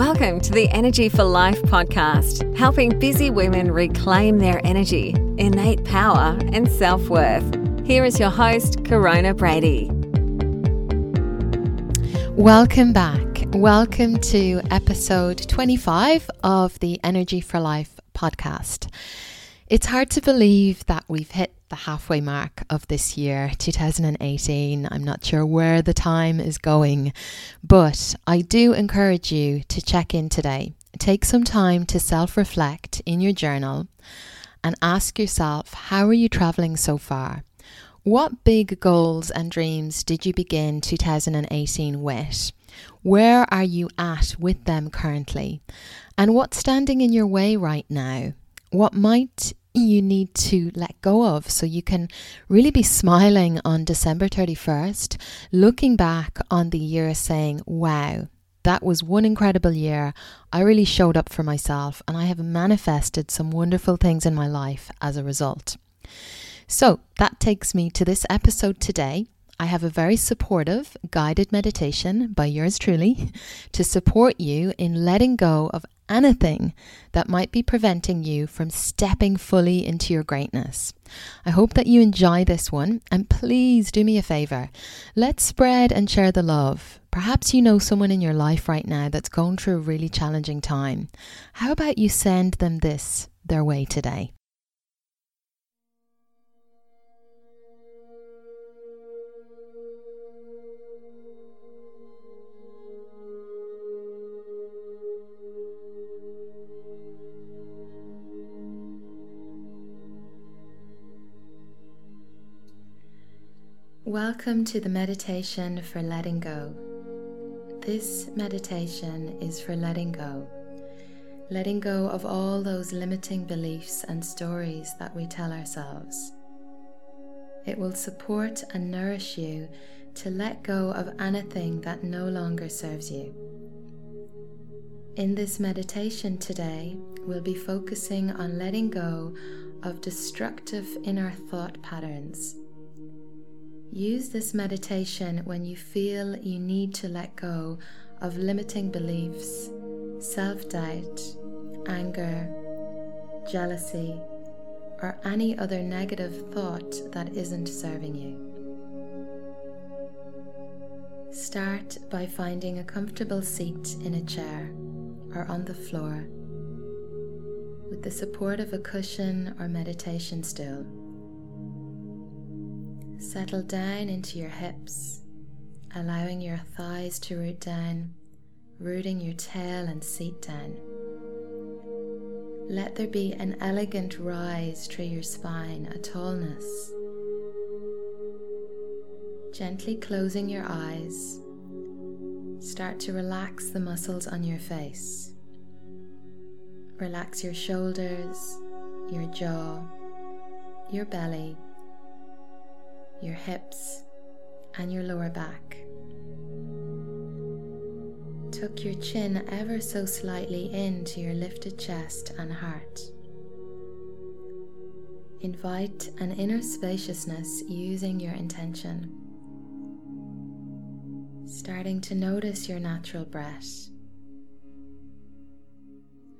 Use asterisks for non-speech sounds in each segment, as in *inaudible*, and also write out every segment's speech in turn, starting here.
Welcome to the Energy for Life podcast, helping busy women reclaim their energy, innate power, and self worth. Here is your host, Corona Brady. Welcome back. Welcome to episode 25 of the Energy for Life podcast. It's hard to believe that we've hit the halfway mark of this year, 2018. I'm not sure where the time is going, but I do encourage you to check in today. Take some time to self reflect in your journal and ask yourself how are you traveling so far? What big goals and dreams did you begin 2018 with? Where are you at with them currently? And what's standing in your way right now? What might you need to let go of so you can really be smiling on December 31st, looking back on the year saying, wow, that was one incredible year. I really showed up for myself and I have manifested some wonderful things in my life as a result. So that takes me to this episode today. I have a very supportive guided meditation by yours truly *laughs* to support you in letting go of anything that might be preventing you from stepping fully into your greatness. I hope that you enjoy this one and please do me a favor. Let's spread and share the love. Perhaps you know someone in your life right now that's going through a really challenging time. How about you send them this their way today? Welcome to the meditation for letting go. This meditation is for letting go. Letting go of all those limiting beliefs and stories that we tell ourselves. It will support and nourish you to let go of anything that no longer serves you. In this meditation today, we'll be focusing on letting go of destructive inner thought patterns Use this meditation when you feel you need to let go of limiting beliefs, self doubt, anger, jealousy, or any other negative thought that isn't serving you. Start by finding a comfortable seat in a chair or on the floor with the support of a cushion or meditation stool. Settle down into your hips, allowing your thighs to root down, rooting your tail and seat down. Let there be an elegant rise through your spine, a tallness. Gently closing your eyes, start to relax the muscles on your face. Relax your shoulders, your jaw, your belly your hips, and your lower back. Tuck your chin ever so slightly into your lifted chest and heart. Invite an inner spaciousness using your intention. Starting to notice your natural breath.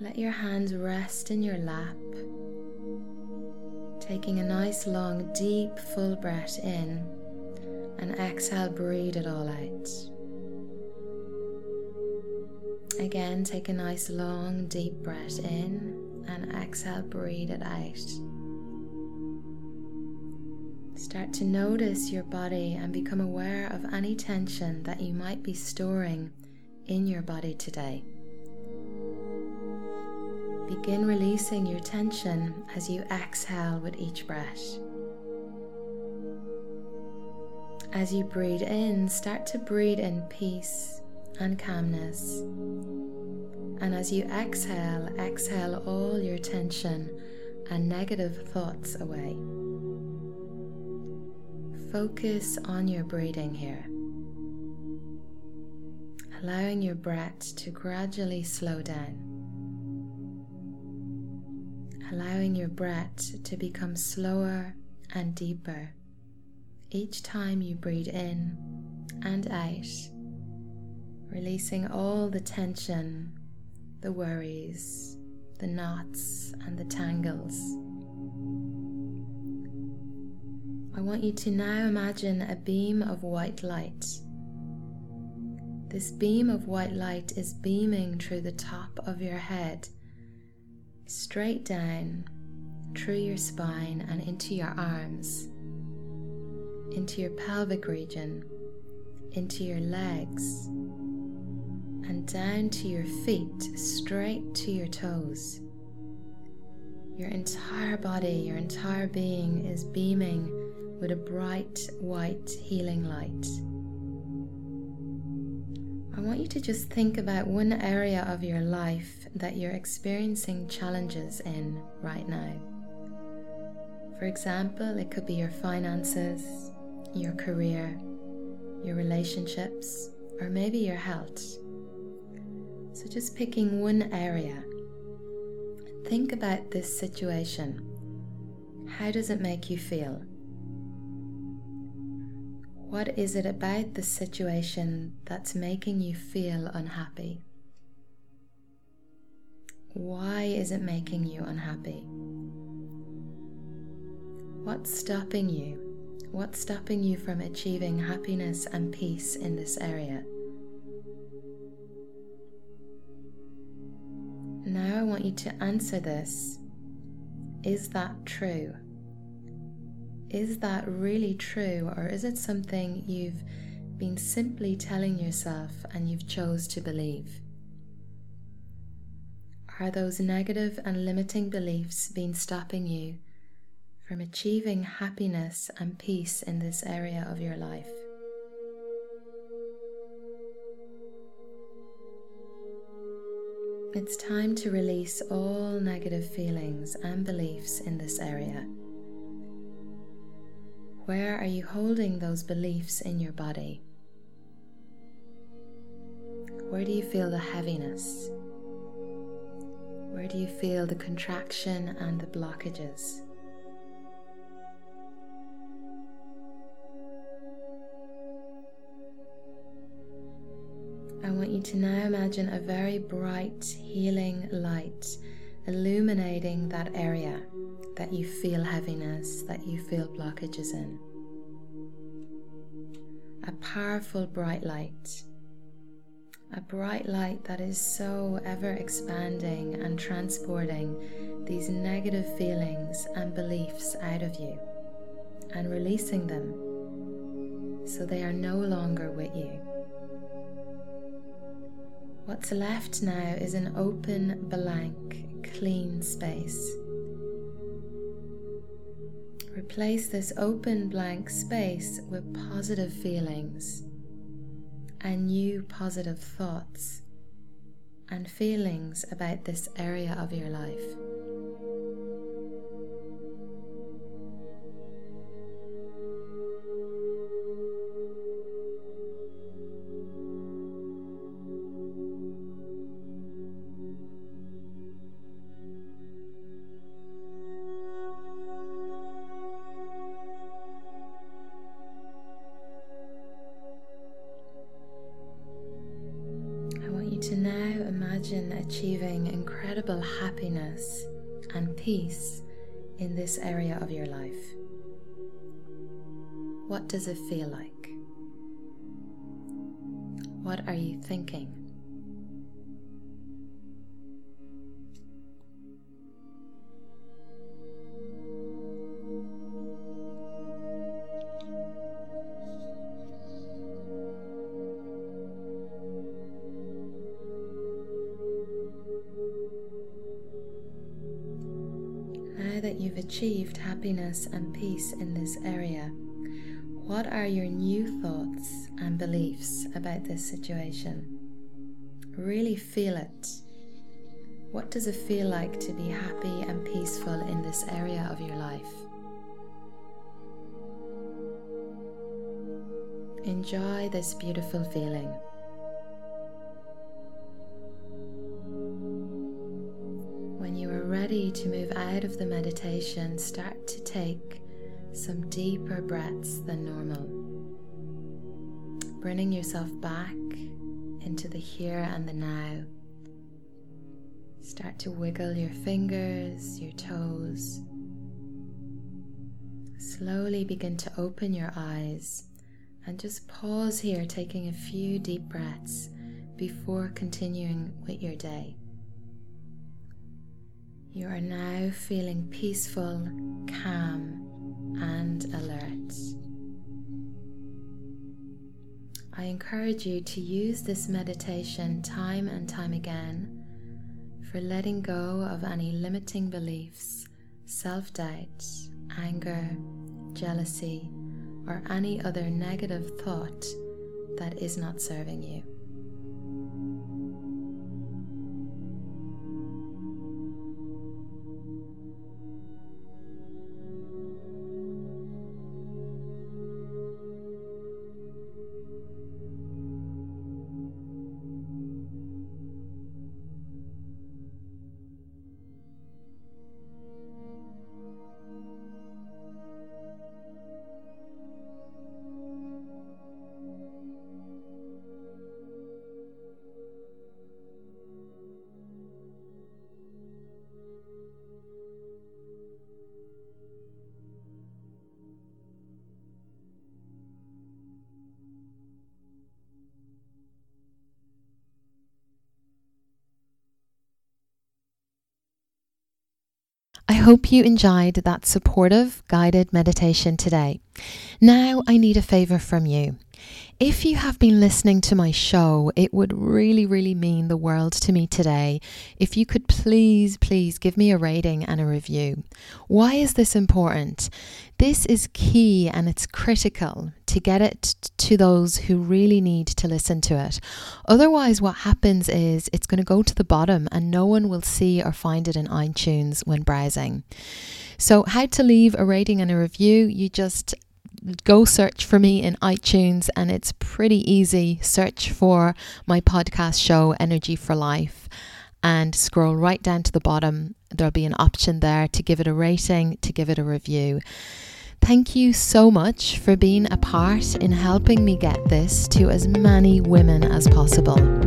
Let your hands rest in your lap Taking a nice, long, deep, full breath in and exhale, breathe it all out. Again, take a nice, long, deep breath in and exhale, breathe it out. Start to notice your body and become aware of any tension that you might be storing in your body today. Begin releasing your tension as you exhale with each breath. As you breathe in, start to breathe in peace and calmness. And as you exhale, exhale all your tension and negative thoughts away. Focus on your breathing here, allowing your breath to gradually slow down allowing your breath to become slower and deeper each time you breathe in and out, releasing all the tension the worries, the knots, and the tangles. I want you to now imagine a beam of white light. This beam of white light is beaming through the top of your head, straight down through your spine and into your arms, into your pelvic region, into your legs, and down to your feet, straight to your toes. Your entire body, your entire being is beaming with a bright white healing light. I want you to just think about one area of your life that you're experiencing challenges in right now. For example, it could be your finances, your career, your relationships, or maybe your health. So, just picking one area. Think about this situation. How does it make you feel? What is it about the situation that's making you feel unhappy? Why is it making you unhappy? What's stopping you? What's stopping you from achieving happiness and peace in this area? Now I want you to answer this. Is that true? Is that really true or is it something you've been simply telling yourself and you've chose to believe? Are those negative and limiting beliefs been stopping you from achieving happiness and peace in this area of your life? It's time to release all negative feelings and beliefs in this area. Where are you holding those beliefs in your body? Where do you feel the heaviness? Where do you feel the contraction and the blockages? I want you to now imagine a very bright, healing light illuminating that area that you feel heaviness, that you feel blockages in. A powerful bright light. A bright light that is so ever expanding and transporting these negative feelings and beliefs out of you and releasing them so they are no longer with you. What's left now is an open, blank, clean space Replace this open blank space with positive feelings and new positive thoughts and feelings about this area of your life. To now imagine achieving incredible happiness and peace in this area of your life. What does it feel like? What are you thinking? That you've achieved happiness and peace in this area, what are your new thoughts and beliefs about this situation? Really feel it. What does it feel like to be happy and peaceful in this area of your life? Enjoy this beautiful feeling. To move out of the meditation, start to take some deeper breaths than normal. Bringing yourself back into the here and the now. Start to wiggle your fingers, your toes. Slowly begin to open your eyes and just pause here, taking a few deep breaths before continuing with your day. You are now feeling peaceful, calm, and alert. I encourage you to use this meditation time and time again for letting go of any limiting beliefs, self doubt, anger, jealousy, or any other negative thought that is not serving you. I hope you enjoyed that supportive guided meditation today. Now I need a favor from you. If you have been listening to my show, it would really, really mean the world to me today if you could please, please give me a rating and a review. Why is this important? This is key and it's critical to get it to those who really need to listen to it. Otherwise, what happens is it's going to go to the bottom and no one will see or find it in iTunes when browsing. So, how to leave a rating and a review? You just go search for me in iTunes, and it's pretty easy. Search for my podcast show, Energy for Life, and scroll right down to the bottom. There'll be an option there to give it a rating, to give it a review. Thank you so much for being a part in helping me get this to as many women as possible.